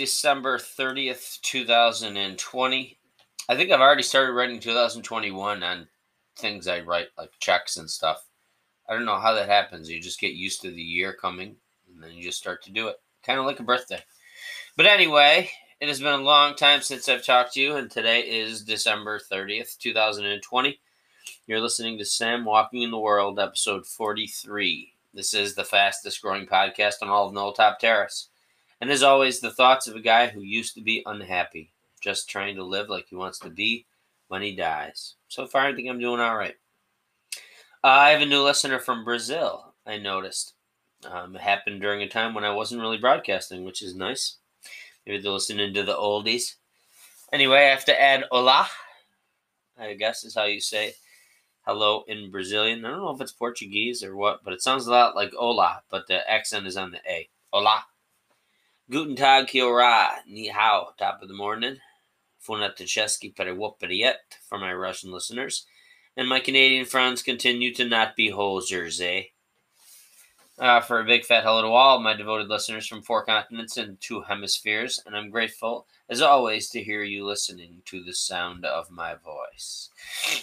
December 30th, 2020. I think I've already started writing 2021 on things I write, like checks and stuff. I don't know how that happens. You just get used to the year coming and then you just start to do it. Kind of like a birthday. But anyway, it has been a long time since I've talked to you, and today is December 30th, 2020. You're listening to Sam Walking in the World, episode 43. This is the fastest growing podcast on all of Knoll Top Terrace. And as always, the thoughts of a guy who used to be unhappy, just trying to live like he wants to be when he dies. So far, I think I'm doing all right. Uh, I have a new listener from Brazil, I noticed. Um, it happened during a time when I wasn't really broadcasting, which is nice. Maybe they're listening to the oldies. Anyway, I have to add hola, I guess is how you say hello in Brazilian. I don't know if it's Portuguese or what, but it sounds a lot like hola, but the accent is on the A. Hola. Guten Tag, kia ora, ni hao, top of the morning. Funatacheski Periet for my Russian listeners. And my Canadian friends continue to not be hosers, eh? Uh, for a big fat hello to all my devoted listeners from four continents and two hemispheres, and I'm grateful, as always, to hear you listening to the sound of my voice.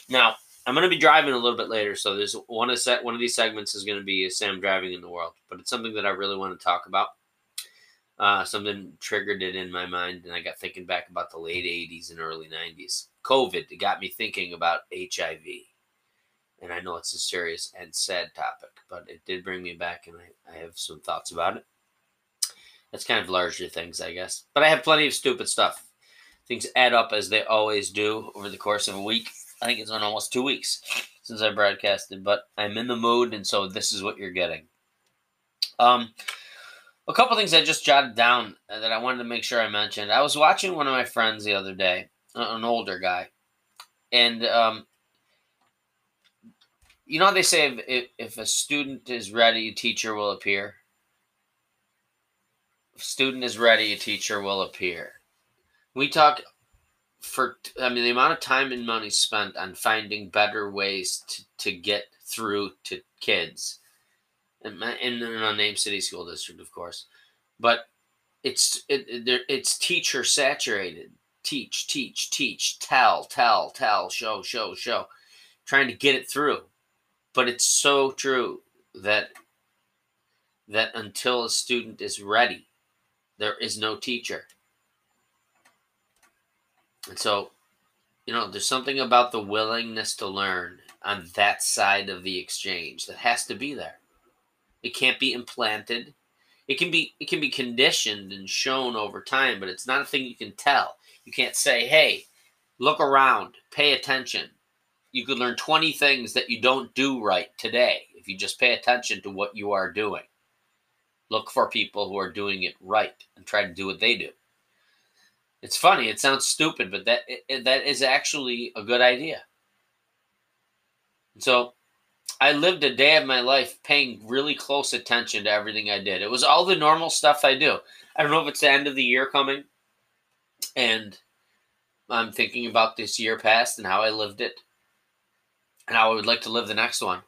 Now, I'm going to be driving a little bit later, so there's one of set one of these segments is going to be Sam driving in the world, but it's something that I really want to talk about uh, something triggered it in my mind, and I got thinking back about the late 80s and early 90s. COVID it got me thinking about HIV. And I know it's a serious and sad topic, but it did bring me back, and I, I have some thoughts about it. That's kind of larger things, I guess. But I have plenty of stupid stuff. Things add up as they always do over the course of a week. I think it's been almost two weeks since I broadcasted, but I'm in the mood, and so this is what you're getting. Um, a couple things I just jotted down that I wanted to make sure I mentioned. I was watching one of my friends the other day, an older guy, and um, you know they say if, if a student is ready, a teacher will appear. If student is ready, a teacher will appear. We talk for I mean the amount of time and money spent on finding better ways to, to get through to kids in, in an unnamed city school district, of course. But it's it, it it's teacher saturated. Teach, teach, teach, tell, tell, tell, show, show, show, trying to get it through. But it's so true that that until a student is ready, there is no teacher. And so, you know, there's something about the willingness to learn on that side of the exchange that has to be there. It can't be implanted. It can be it can be conditioned and shown over time, but it's not a thing you can tell. You can't say, "Hey, look around, pay attention." You could learn 20 things that you don't do right today if you just pay attention to what you are doing. Look for people who are doing it right and try to do what they do. It's funny, it sounds stupid, but that that is actually a good idea. So I lived a day of my life paying really close attention to everything I did. It was all the normal stuff I do. I don't know if it's the end of the year coming and I'm thinking about this year past and how I lived it and how I would like to live the next one.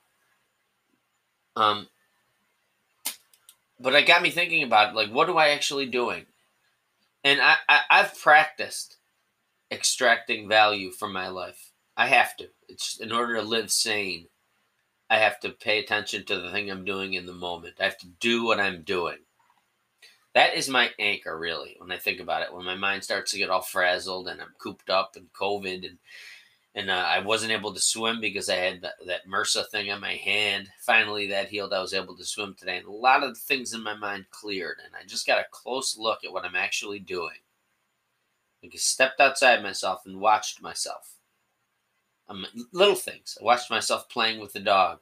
Um, but it got me thinking about like what am I actually doing? And I, I I've practiced extracting value from my life. I have to. It's in order to live sane. I have to pay attention to the thing I'm doing in the moment. I have to do what I'm doing. That is my anchor, really, when I think about it. When my mind starts to get all frazzled and I'm cooped up and COVID and and uh, I wasn't able to swim because I had that, that MRSA thing on my hand. Finally, that healed. I was able to swim today, and a lot of things in my mind cleared, and I just got a close look at what I'm actually doing. Like I stepped outside myself and watched myself. Little things. I watched myself playing with the dog.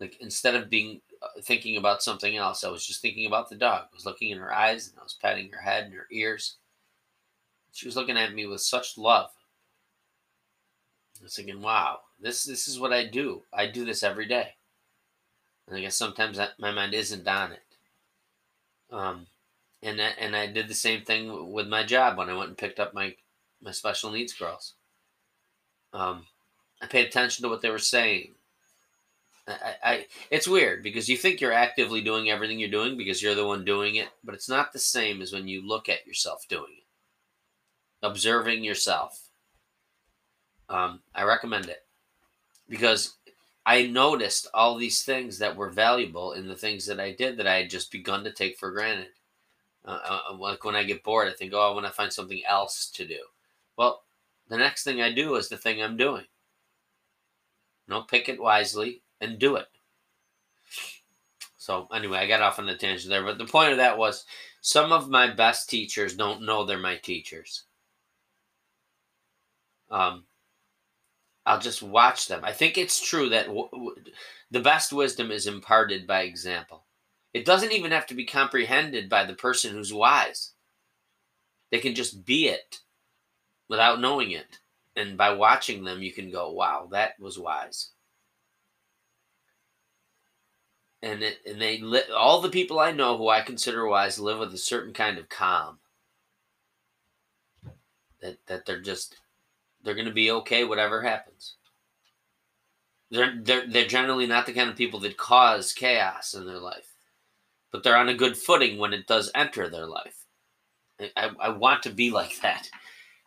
Like instead of being uh, thinking about something else, I was just thinking about the dog. I was looking in her eyes and I was patting her head and her ears. She was looking at me with such love. I was thinking, "Wow, this this is what I do. I do this every day." And I guess sometimes that, my mind isn't on it. Um, and and I did the same thing with my job when I went and picked up my my special needs girls. Um, I paid attention to what they were saying. I, I, it's weird because you think you're actively doing everything you're doing because you're the one doing it, but it's not the same as when you look at yourself doing it, observing yourself. Um, I recommend it because I noticed all these things that were valuable in the things that I did that I had just begun to take for granted. Uh, uh, like when I get bored, I think, oh, I want to find something else to do. Well, the next thing I do is the thing I'm doing. Know, pick it wisely and do it. So anyway, I got off on a tangent there, but the point of that was some of my best teachers don't know they're my teachers. Um, I'll just watch them. I think it's true that w- w- the best wisdom is imparted by example. It doesn't even have to be comprehended by the person who's wise. They can just be it without knowing it. And by watching them, you can go, wow, that was wise. And, it, and they li- all the people I know who I consider wise live with a certain kind of calm. That, that they're just they're going to be okay whatever happens. They're, they're, they're generally not the kind of people that cause chaos in their life, but they're on a good footing when it does enter their life. I, I want to be like that.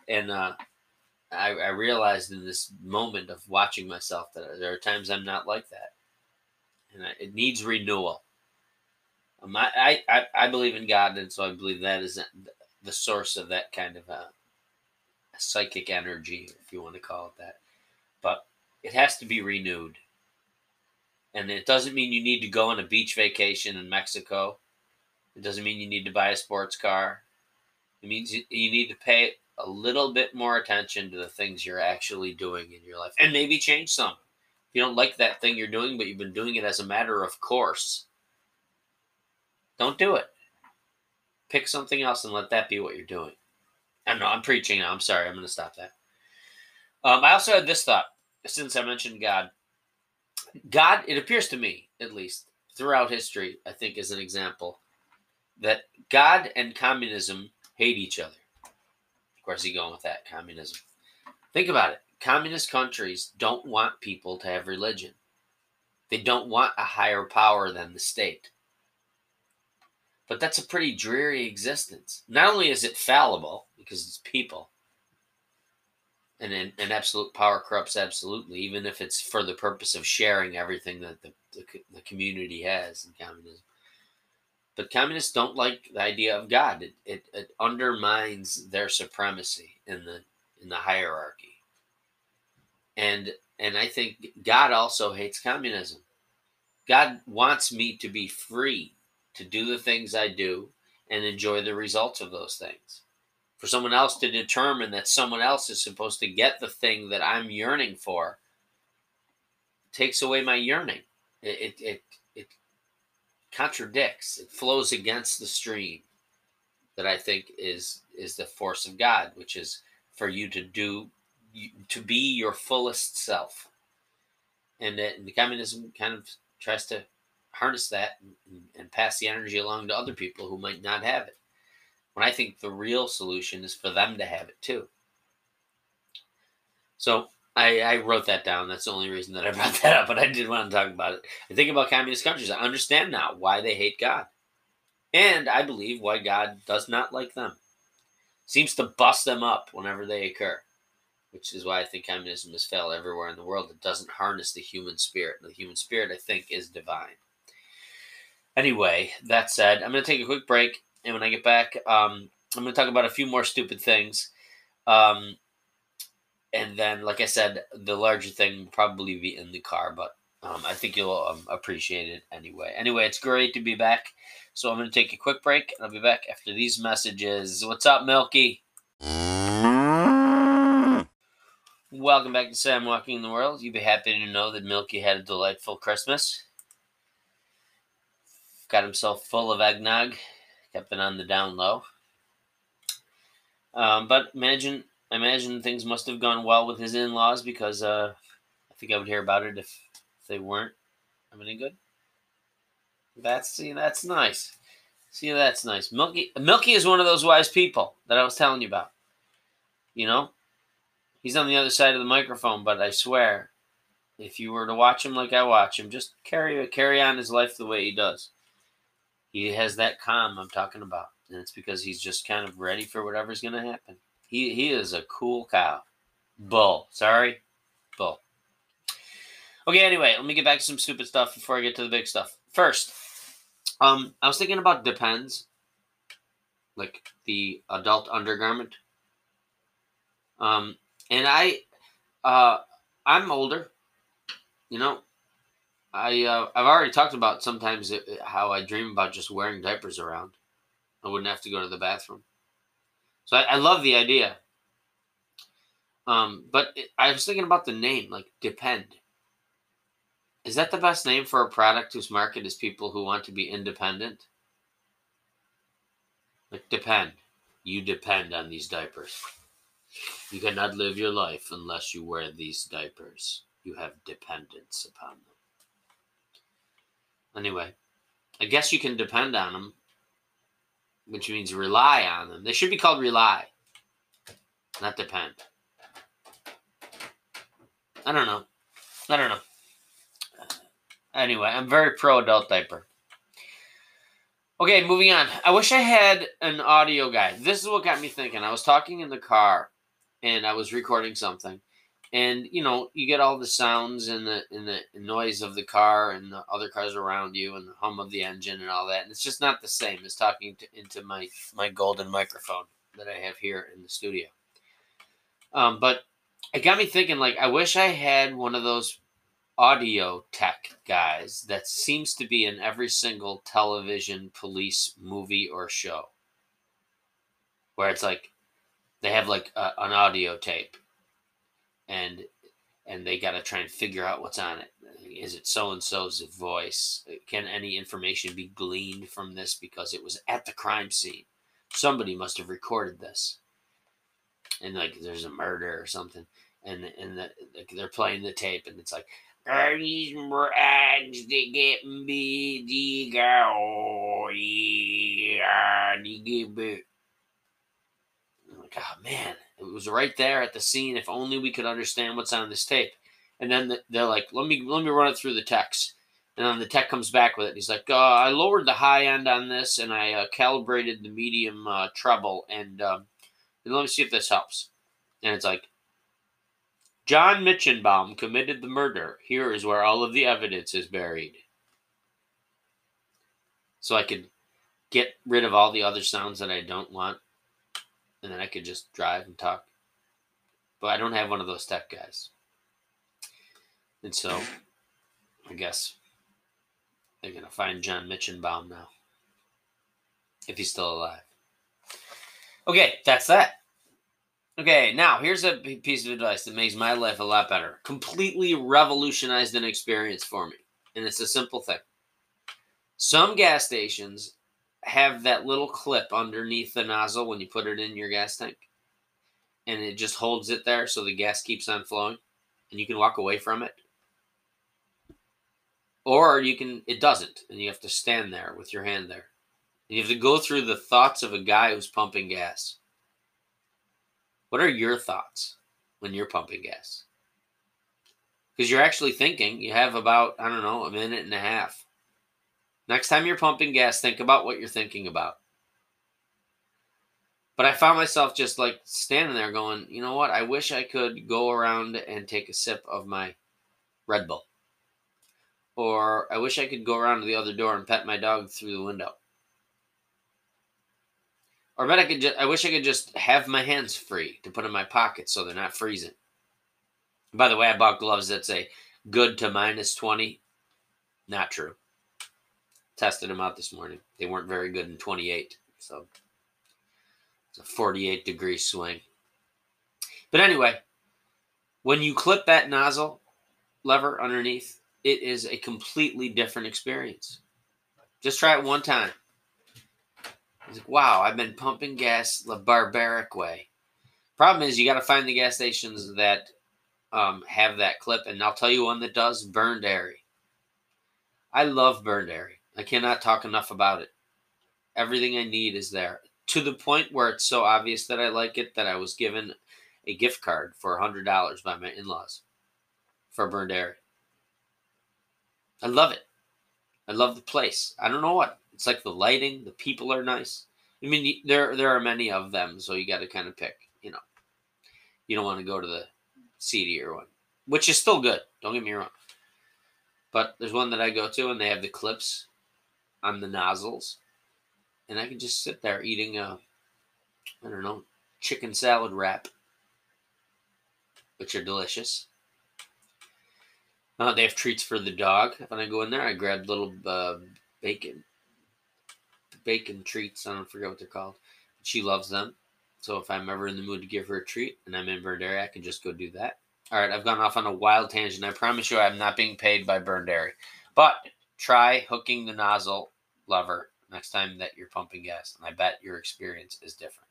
And uh, I, I realized in this moment of watching myself that there are times I'm not like that. And it needs renewal. Um, I, I, I believe in God, and so I believe that is the source of that kind of uh, psychic energy, if you want to call it that. But it has to be renewed. And it doesn't mean you need to go on a beach vacation in Mexico. It doesn't mean you need to buy a sports car. It means you need to pay a little bit more attention to the things you're actually doing in your life and maybe change some. You don't like that thing you're doing, but you've been doing it as a matter of course, don't do it. Pick something else and let that be what you're doing. I know I'm preaching now. I'm sorry. I'm going to stop that. Um, I also had this thought since I mentioned God. God, it appears to me, at least throughout history, I think, is an example that God and communism hate each other. Of course, you going with that communism. Think about it. Communist countries don't want people to have religion. They don't want a higher power than the state. But that's a pretty dreary existence. Not only is it fallible, because it's people. And an absolute power corrupts absolutely, even if it's for the purpose of sharing everything that the, the, the community has in communism. But communists don't like the idea of God. It, it, it undermines their supremacy in the in the hierarchy. And and I think God also hates communism. God wants me to be free to do the things I do and enjoy the results of those things for someone else to determine that someone else is supposed to get the thing that I'm yearning for takes away my yearning. It, it, it, it contradicts, it flows against the stream that I think is is the force of God, which is for you to do to be your fullest self. And, that, and the communism kind of tries to harness that and, and pass the energy along to other people who might not have it. When I think the real solution is for them to have it too. So I, I wrote that down. That's the only reason that I brought that up, but I did want to talk about it. I think about communist countries. I understand now why they hate God. And I believe why God does not like them. Seems to bust them up whenever they occur, which is why I think communism has failed everywhere in the world. It doesn't harness the human spirit. And the human spirit, I think, is divine. Anyway, that said, I'm going to take a quick break and when I get back, um, I'm going to talk about a few more stupid things. Um, and then, like I said, the larger thing will probably be in the car, but um, I think you'll um, appreciate it anyway. Anyway, it's great to be back. So I'm going to take a quick break, and I'll be back after these messages. What's up, Milky? Welcome back to Sam Walking the World. You'd be happy to know that Milky had a delightful Christmas. Got himself full of eggnog kept it on the down low. Um, but imagine, imagine things must have gone well with his in-laws because uh, I think I would hear about it if, if they weren't. Any good. That's see, that's nice. See, that's nice. Milky, Milky is one of those wise people that I was telling you about. You know, he's on the other side of the microphone, but I swear, if you were to watch him like I watch him, just carry carry on his life the way he does. He has that calm I'm talking about, and it's because he's just kind of ready for whatever's going to happen. He he is a cool cow, bull. Sorry, bull. Okay, anyway, let me get back to some stupid stuff before I get to the big stuff. First, um, I was thinking about depends, like the adult undergarment. Um, and I, uh, I'm older. You know, I uh, I've already talked about sometimes it, how I dream about just wearing diapers around. I wouldn't have to go to the bathroom. So I, I love the idea. Um, but it, I was thinking about the name, like Depend. Is that the best name for a product whose market is people who want to be independent? Like Depend. You depend on these diapers. You cannot live your life unless you wear these diapers. You have dependence upon them. Anyway, I guess you can depend on them, which means rely on them. They should be called rely, not depend. I don't know. I don't know. Anyway, I'm very pro adult diaper. Okay, moving on. I wish I had an audio guy. This is what got me thinking. I was talking in the car and I was recording something. And you know, you get all the sounds and the and the noise of the car and the other cars around you and the hum of the engine and all that. And it's just not the same as talking to, into my my golden microphone that I have here in the studio. Um, but it got me thinking. Like, I wish I had one of those audio tech guys that seems to be in every single television police movie or show where it's like they have like a, an audio tape. And and they got to try and figure out what's on it. Is it so and so's voice? Can any information be gleaned from this? Because it was at the crime scene. Somebody must have recorded this. And like there's a murder or something. And and the, they're playing the tape and it's like these rags they get me the go yeah, like, oh man, it was right there at the scene. If only we could understand what's on this tape. And then they're like, let me let me run it through the text. And then the tech comes back with it. He's like, uh, I lowered the high end on this and I uh, calibrated the medium uh, treble. And, um, and let me see if this helps. And it's like, John Mitchenbaum committed the murder. Here is where all of the evidence is buried. So I could get rid of all the other sounds that I don't want and then I could just drive and talk. But I don't have one of those tech guys. And so I guess they're going to find John Mitchenbaum now. If he's still alive. Okay, that's that. Okay, now here's a piece of advice that makes my life a lot better. Completely revolutionized an experience for me. And it's a simple thing. Some gas stations have that little clip underneath the nozzle when you put it in your gas tank. And it just holds it there so the gas keeps on flowing and you can walk away from it. Or you can, it doesn't, and you have to stand there with your hand there. And you have to go through the thoughts of a guy who's pumping gas. What are your thoughts when you're pumping gas? Because you're actually thinking, you have about, I don't know, a minute and a half Next time you're pumping gas, think about what you're thinking about. But I found myself just like standing there going, you know what? I wish I could go around and take a sip of my Red Bull. Or I wish I could go around to the other door and pet my dog through the window. Or I bet I could just, I wish I could just have my hands free to put in my pocket so they're not freezing. By the way, I bought gloves that say good to minus 20. Not true tested them out this morning. They weren't very good in 28. So it's a 48 degree swing. But anyway, when you clip that nozzle lever underneath, it is a completely different experience. Just try it one time. It's like, wow, I've been pumping gas the barbaric way. Problem is, you got to find the gas stations that um, have that clip, and I'll tell you one that does Byrne Dairy. I love Byrne Dairy. I cannot talk enough about it. Everything I need is there to the point where it's so obvious that I like it that I was given a gift card for $100 by my in laws for Byrne Dairy. I love it. I love the place. I don't know what. It's like the lighting, the people are nice. I mean, there there are many of them, so you got to kind of pick. You know, you don't want to go to the seedier one, which is still good. Don't get me wrong. But there's one that I go to, and they have the clips on the nozzles, and I can just sit there eating a, I don't know, chicken salad wrap, which are delicious. Uh, they have treats for the dog. When I go in there, I grab little uh, bacon, bacon treats. I don't forget what they're called. She loves them. So if I'm ever in the mood to give her a treat and I'm in Byrne Dairy, I can just go do that. All right, I've gone off on a wild tangent. I promise you, I'm not being paid by Byrne Dairy. But try hooking the nozzle lever next time that you're pumping gas, and I bet your experience is different.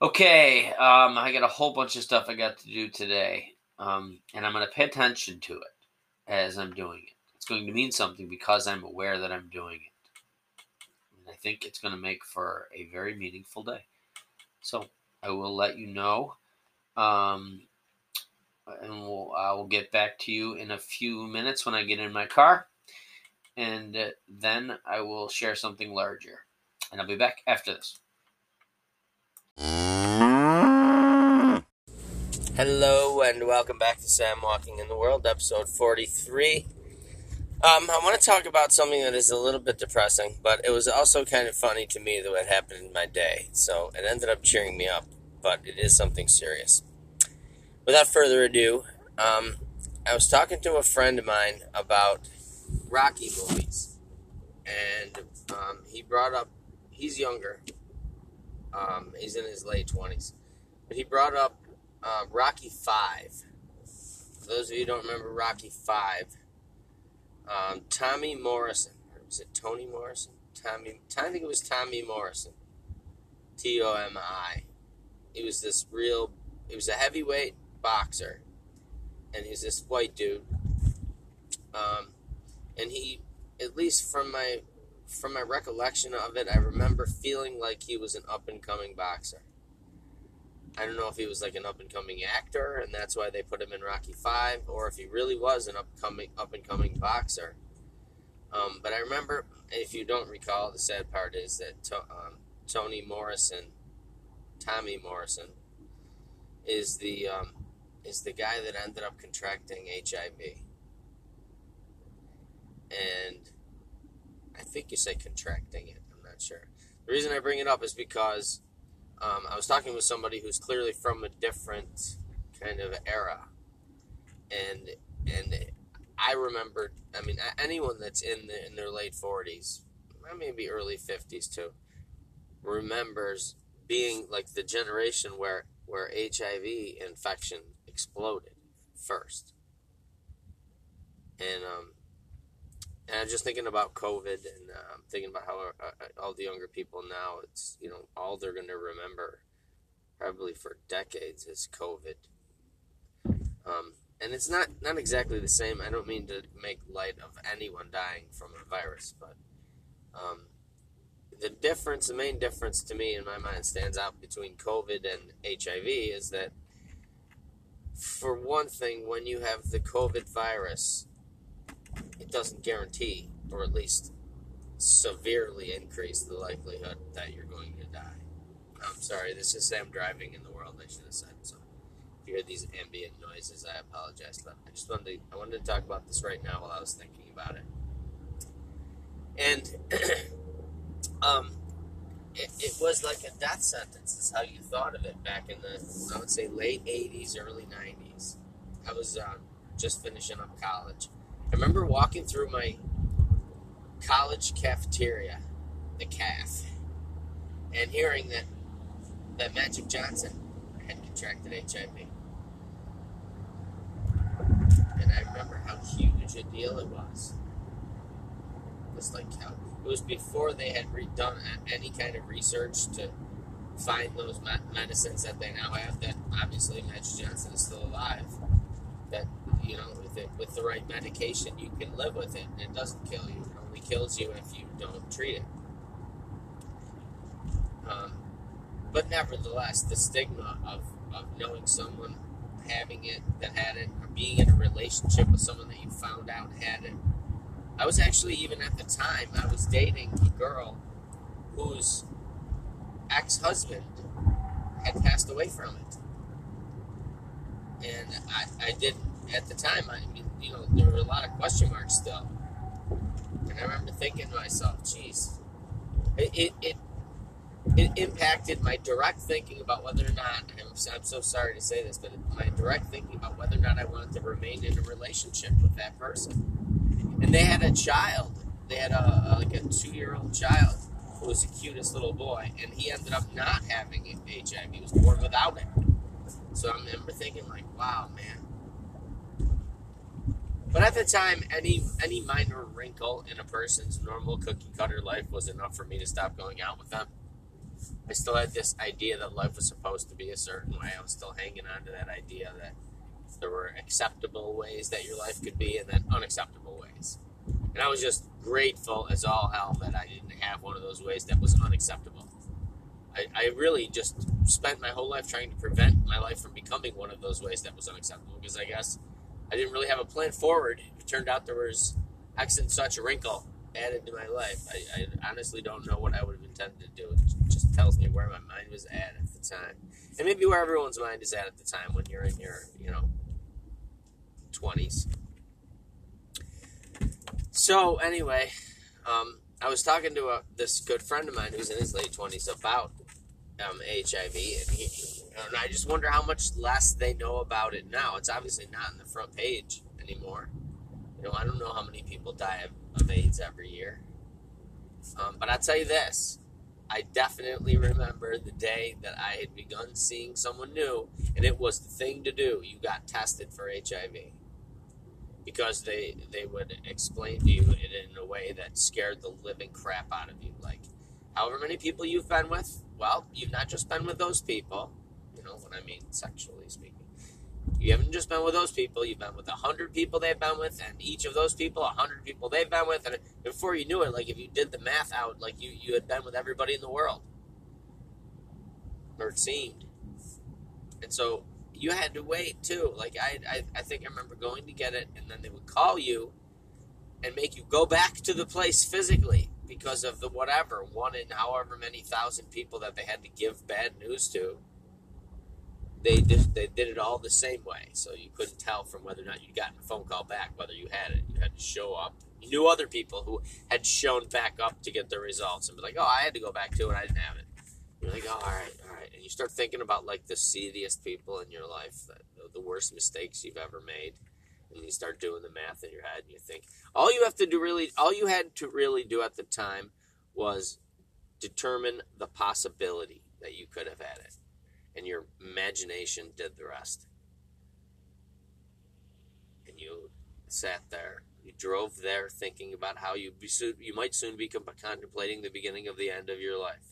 Okay, um, I got a whole bunch of stuff I got to do today, um, and I'm going to pay attention to it as I'm doing it. It's going to mean something because I'm aware that I'm doing it. And I think it's going to make for a very meaningful day. So I will let you know. Um, and we'll, I will get back to you in a few minutes when I get in my car. And then I will share something larger. And I'll be back after this. Hello and welcome back to Sam Walking in the World, episode 43. Um, I want to talk about something that is a little bit depressing, but it was also kind of funny to me that what happened in my day. So it ended up cheering me up, but it is something serious. Without further ado, um, I was talking to a friend of mine about Rocky movies, and um, he brought up he's younger, um, he's in his late twenties, but he brought up uh, Rocky Five. For those of you who don't remember Rocky Five, um, Tommy Morrison, or was it Tony Morrison? Tommy, I think it was Tommy Morrison. T O M I. He was this real. He was a heavyweight boxer, and he's this white dude. He, at least from my from my recollection of it, I remember feeling like he was an up and coming boxer. I don't know if he was like an up and coming actor, and that's why they put him in Rocky Five, or if he really was an upcoming up and coming boxer. Um, but I remember, if you don't recall, the sad part is that to, um, Tony Morrison, Tommy Morrison, is the um, is the guy that ended up contracting HIV, and I think you say contracting it. I'm not sure. The reason I bring it up is because um, I was talking with somebody who's clearly from a different kind of era, and and I remember. I mean, anyone that's in the, in their late forties, maybe early fifties too, remembers being like the generation where where HIV infection exploded first, and um, and I'm just thinking about COVID, and uh, thinking about how uh, uh, all the younger people now, it's you know all they're going to remember, probably for decades, is COVID. Um, and it's not not exactly the same. I don't mean to make light of anyone dying from a virus, but um, the difference, the main difference to me in my mind, stands out between COVID and HIV is that, for one thing, when you have the COVID virus it doesn't guarantee, or at least severely increase the likelihood that you're going to die. I'm sorry, this is Sam driving in the world, I should have said. So if you hear these ambient noises, I apologize. But I just wanted to, I wanted to talk about this right now while I was thinking about it. And um, it, it was like a death sentence, is how you thought of it back in the, I would say, late 80s, early 90s. I was uh, just finishing up college I remember walking through my college cafeteria, the calf, and hearing that that Magic Johnson had contracted HIV. And I remember how huge a deal it was. It was like how it was before they had redone any kind of research to find those medicines that they now have. That obviously Magic Johnson is still alive. That you know, with it with the right medication, you can live with it. And it doesn't kill you. It only kills you if you don't treat it. Um, but nevertheless, the stigma of, of knowing someone having it that had it, or being in a relationship with someone that you found out had it. I was actually even at the time I was dating a girl whose ex-husband had passed away from it, and I, I did at the time. I mean, you know, there were a lot of question marks still, and I remember thinking to myself, "Geez, it, it, it it impacted my direct thinking about whether or not I'm, I'm so sorry to say this, but my direct thinking about whether or not I wanted to remain in a relationship with that person. And they had a child. They had a, like a two year old child who was the cutest little boy, and he ended up not having HIV. He was born without it. So I remember thinking, like, wow, man. But at the time, any any minor wrinkle in a person's normal cookie cutter life was enough for me to stop going out with them. I still had this idea that life was supposed to be a certain way. I was still hanging on to that idea that there were acceptable ways that your life could be and then unacceptable ways. And I was just grateful as all hell that I didn't have one of those ways that was unacceptable. I, I really just spent my whole life trying to prevent my life from becoming one of those ways that was unacceptable because I guess I didn't really have a plan forward. It turned out there was and such a wrinkle added to my life. I, I honestly don't know what I would have intended to do. It just tells me where my mind was at at the time, and maybe where everyone's mind is at at the time when you're in your you know twenties. So anyway, um, I was talking to a, this good friend of mine who's in his late twenties about um, HIV, and, he, and I just wonder how much less they know about it now. It's obviously not on the front page anymore. You know, I don't know how many people die of of AIDS every year. Um, but I'll tell you this I definitely remember the day that I had begun seeing someone new, and it was the thing to do. You got tested for HIV because they they would explain to you in a way that scared the living crap out of you. Like, however many people you've been with, well, you've not just been with those people. You know what I mean, sexually speaking. You haven't just been with those people, you've been with a hundred people they've been with, and each of those people, a hundred people they've been with, and before you knew it, like if you did the math out, like you, you had been with everybody in the world. Or it seemed. And so you had to wait too. Like I, I, I think I remember going to get it, and then they would call you and make you go back to the place physically because of the whatever one in however many thousand people that they had to give bad news to they did they did it all the same way, so you couldn't tell from whether or not you'd gotten a phone call back whether you had it. You had to show up. You knew other people who had shown back up to get the results and be like, "Oh, I had to go back to it. I didn't have it." You're like, "Oh, all right, all right," and you start thinking about like the seediest people in your life, the, the worst mistakes you've ever made, and you start doing the math in your head, and you think all you have to do really, all you had to really do at the time was determine the possibility that you could have had it and your imagination did the rest. And you sat there. You drove there thinking about how you be soon, you might soon be contemplating the beginning of the end of your life.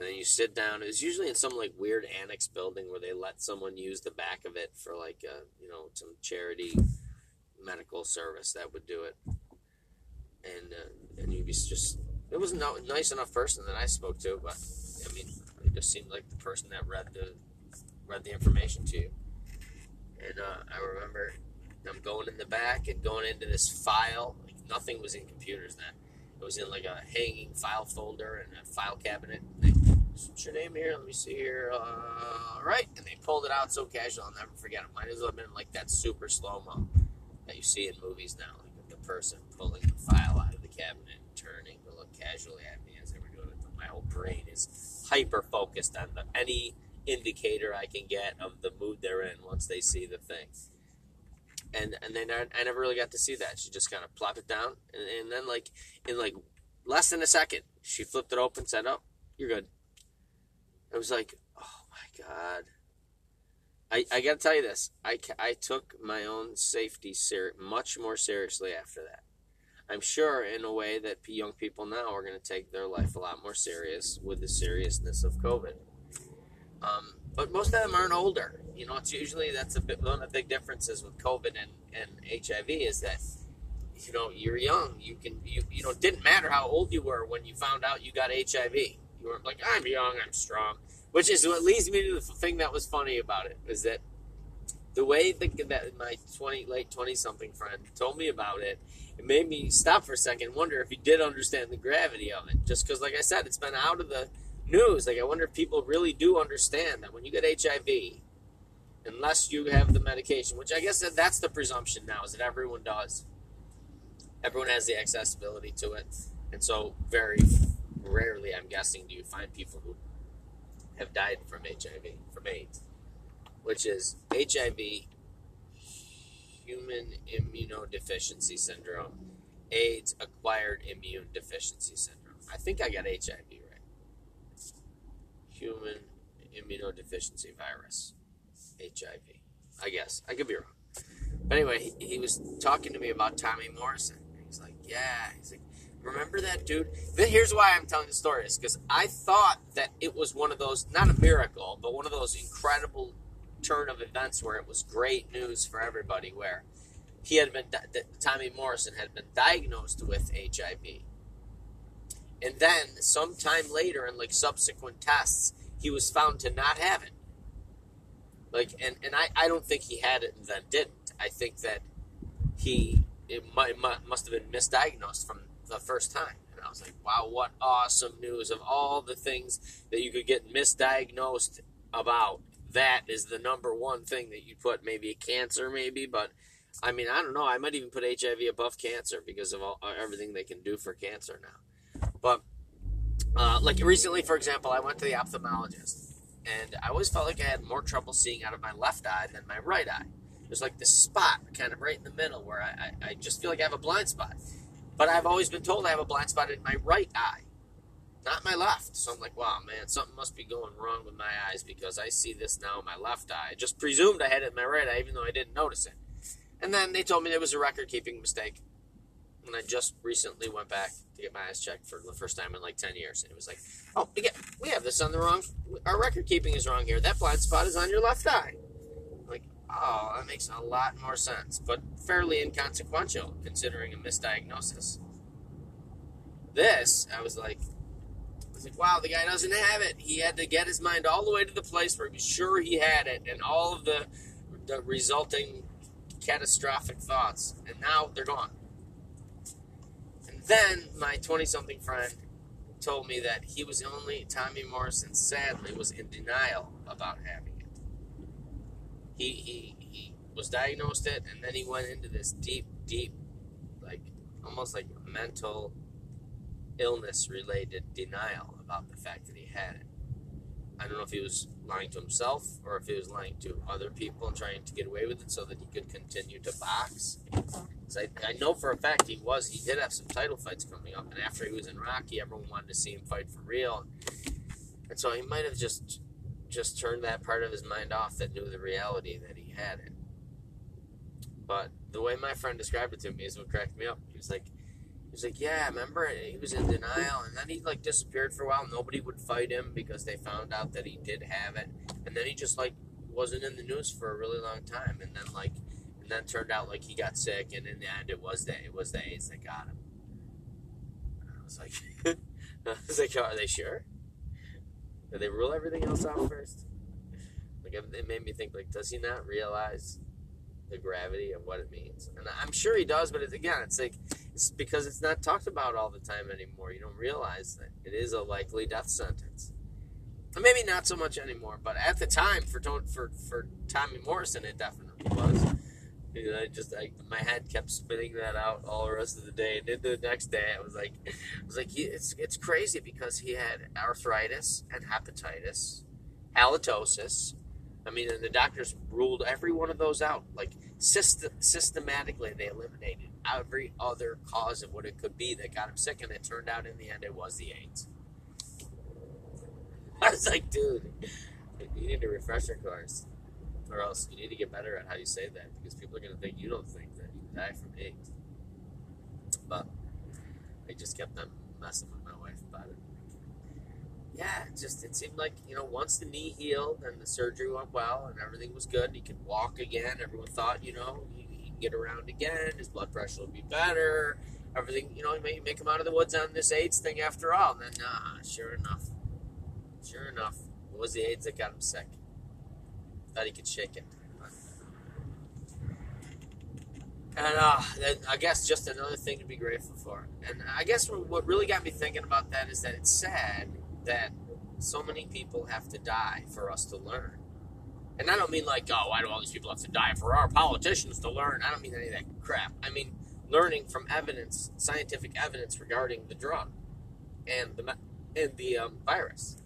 And then you sit down. It's usually in some like weird annex building where they let someone use the back of it for like a, you know some charity medical service that would do it. And uh, and you'd be just it was a nice enough person that I spoke to, but I mean it just seemed like the person that read the read the information to you. And uh, I remember I'm going in the back and going into this file. Like nothing was in computers then. It was in like a hanging file folder and a file cabinet. They, What's your name here? Let me see here. Uh, right, and they pulled it out so casual. I'll never forget it. Might as well have been like that super slow mo that you see in movies now, like the person pulling the file out of the cabinet and turning to look casually at me as they were doing it. But my whole brain is hyper focused on the, any indicator I can get of the mood they're in once they see the thing. And and then I, I never really got to see that. She just kind of plopped it down, and, and then like in like less than a second, she flipped it open, said, "Oh, you're good." I was like, "Oh my god." I, I got to tell you this. I, I took my own safety ser- much more seriously after that. I'm sure in a way that young people now are going to take their life a lot more serious with the seriousness of COVID. Um, but most of them aren't older. You know, it's usually that's a bit one of the big differences with COVID and, and HIV is that you know you're young. You can you you know it didn't matter how old you were when you found out you got HIV. You weren't like I'm young, I'm strong. Which is what leads me to the thing that was funny about it is that the way that my 20 late 20 something friend told me about it it made me stop for a second and wonder if he did understand the gravity of it just because like i said it's been out of the news like i wonder if people really do understand that when you get hiv unless you have the medication which i guess that that's the presumption now is that everyone does everyone has the accessibility to it and so very rarely i'm guessing do you find people who have died from hiv from aids which is HIV, human immunodeficiency syndrome, AIDS, acquired immune deficiency syndrome. I think I got HIV right. Human immunodeficiency virus, HIV. I guess. I could be wrong. But anyway, he, he was talking to me about Tommy Morrison. He's like, yeah. He's like, remember that dude? Then Here's why I'm telling the story is because I thought that it was one of those, not a miracle, but one of those incredible turn of events where it was great news for everybody where he had been Tommy Morrison had been diagnosed with HIV. And then sometime later in like subsequent tests, he was found to not have it. Like and, and I, I don't think he had it and then didn't. I think that he it might, must have been misdiagnosed from the first time. And I was like, wow, what awesome news of all the things that you could get misdiagnosed about that is the number one thing that you put maybe cancer maybe but i mean i don't know i might even put hiv above cancer because of all, uh, everything they can do for cancer now but uh, like recently for example i went to the ophthalmologist and i always felt like i had more trouble seeing out of my left eye than my right eye there's like this spot kind of right in the middle where I, I, I just feel like i have a blind spot but i've always been told i have a blind spot in my right eye not my left. So I'm like, wow, man, something must be going wrong with my eyes because I see this now in my left eye. I just presumed I had it in my right eye, even though I didn't notice it. And then they told me it was a record keeping mistake. I just recently went back to get my eyes checked for the first time in like 10 years. And it was like, oh, we have this on the wrong, our record keeping is wrong here. That blind spot is on your left eye. Like, oh, that makes a lot more sense, but fairly inconsequential considering a misdiagnosis. This, I was like, was like, wow, the guy doesn't have it. He had to get his mind all the way to the place where he was sure he had it, and all of the, the resulting catastrophic thoughts. And now they're gone. Then my 20 something friend told me that he was the only, Tommy Morrison sadly was in denial about having it. He, he, he was diagnosed it, and then he went into this deep, deep, like almost like mental illness related denial about the fact that he had it. I don't know if he was lying to himself or if he was lying to other people and trying to get away with it so that he could continue to box. I, I know for a fact he was, he did have some title fights coming up, and after he was in Rocky, everyone wanted to see him fight for real. And so he might have just just turned that part of his mind off that knew the reality that he had it. But the way my friend described it to me is what cracked me up. He was like, He's like, yeah, remember? He was in denial, and then he like disappeared for a while. Nobody would fight him because they found out that he did have it, and then he just like wasn't in the news for a really long time, and then like, and then turned out like he got sick, and in the end, it was the it was the AIDS that got him. And I was like, I was like, are they sure? Did they rule everything else out first? Like it made me think, like, does he not realize the gravity of what it means? And I'm sure he does, but it's, again, it's like it's because it's not talked about all the time anymore. You don't realize that it is a likely death sentence. maybe not so much anymore, but at the time for for for Tommy Morrison, it definitely was. Know, I just I, my head kept spinning that out all the rest of the day, and then the next day I was like, I was like, he, it's it's crazy because he had arthritis and hepatitis, halitosis. I mean, and the doctors ruled every one of those out. Like system, systematically, they eliminated every other cause of what it could be that got him sick, and it turned out in the end it was the AIDS. I was like, dude, you need to refresh your course, or else you need to get better at how you say that because people are going to think you don't think that you die from AIDS. But I just kept on messing with my wife about it. Yeah, it just it seemed like you know once the knee healed and the surgery went well and everything was good, he could walk again. Everyone thought you know he, can get around again. His blood pressure will be better. Everything, you know, he may make him out of the woods on this AIDS thing after all. And then, nah, sure enough, sure enough, it was the AIDS that got him sick. Thought he could shake it. And uh, I guess just another thing to be grateful for. And I guess what really got me thinking about that is that it's sad that so many people have to die for us to learn. And I don't mean like, oh, why do all these people have to die for our politicians to learn? I don't mean any of that crap. I mean learning from evidence, scientific evidence regarding the drug and the and the um, virus.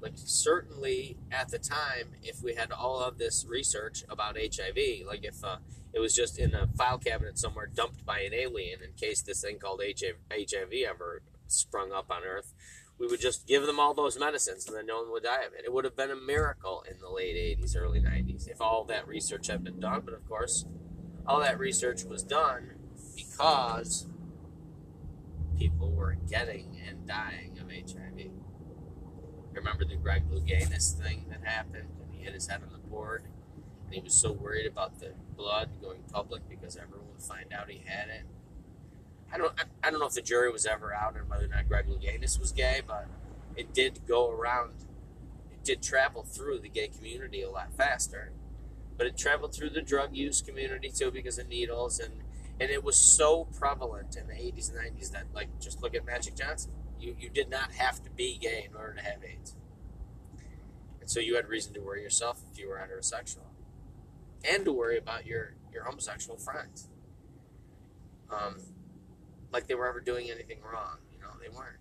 Like certainly at the time, if we had all of this research about HIV, like if uh, it was just in a file cabinet somewhere dumped by an alien in case this thing called HIV ever sprung up on Earth, we would just give them all those medicines and then no one would die of it. It would have been a miracle in the late 80s, early 90s if all that research had been done. But of course, all that research was done because people were getting and dying of HIV. Remember the Greg Louganis thing that happened and he hit his head on the board? And he was so worried about the blood going public because everyone would find out he had it. I don't I, don't know if the jury was ever out on whether or not Greg Louganis was gay, but it did go around. It did travel through the gay community a lot faster, but it traveled through the drug use community too because of needles and and it was so prevalent in the 80s and 90s that like just look at Magic Johnson. You you did not have to be gay in order to have AIDS, and so you had reason to worry yourself if you were heterosexual, and to worry about your your homosexual friends. Um, like they were ever doing anything wrong. You know, they weren't.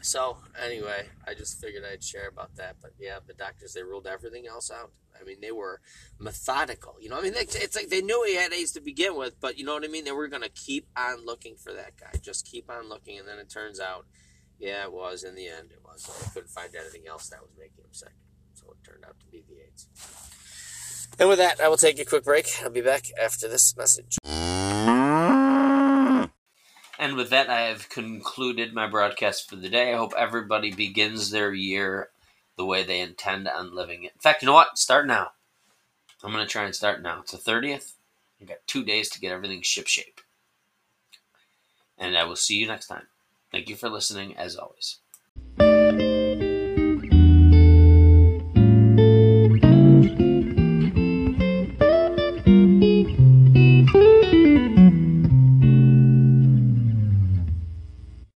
So anyway, I just figured I'd share about that. But yeah, the doctors they ruled everything else out. I mean, they were methodical. You know, I mean, it's like they knew he had AIDS to begin with, but you know what I mean. They were going to keep on looking for that guy, just keep on looking, and then it turns out, yeah, it was. In the end, it was. They couldn't find anything else that was making him sick, so it turned out to be the AIDS. And with that, I will take a quick break. I'll be back after this message. And with that, I have concluded my broadcast for the day. I hope everybody begins their year the way they intend on living it. In fact, you know what? Start now. I'm going to try and start now. It's the 30th. I got two days to get everything shipshape. And I will see you next time. Thank you for listening, as always.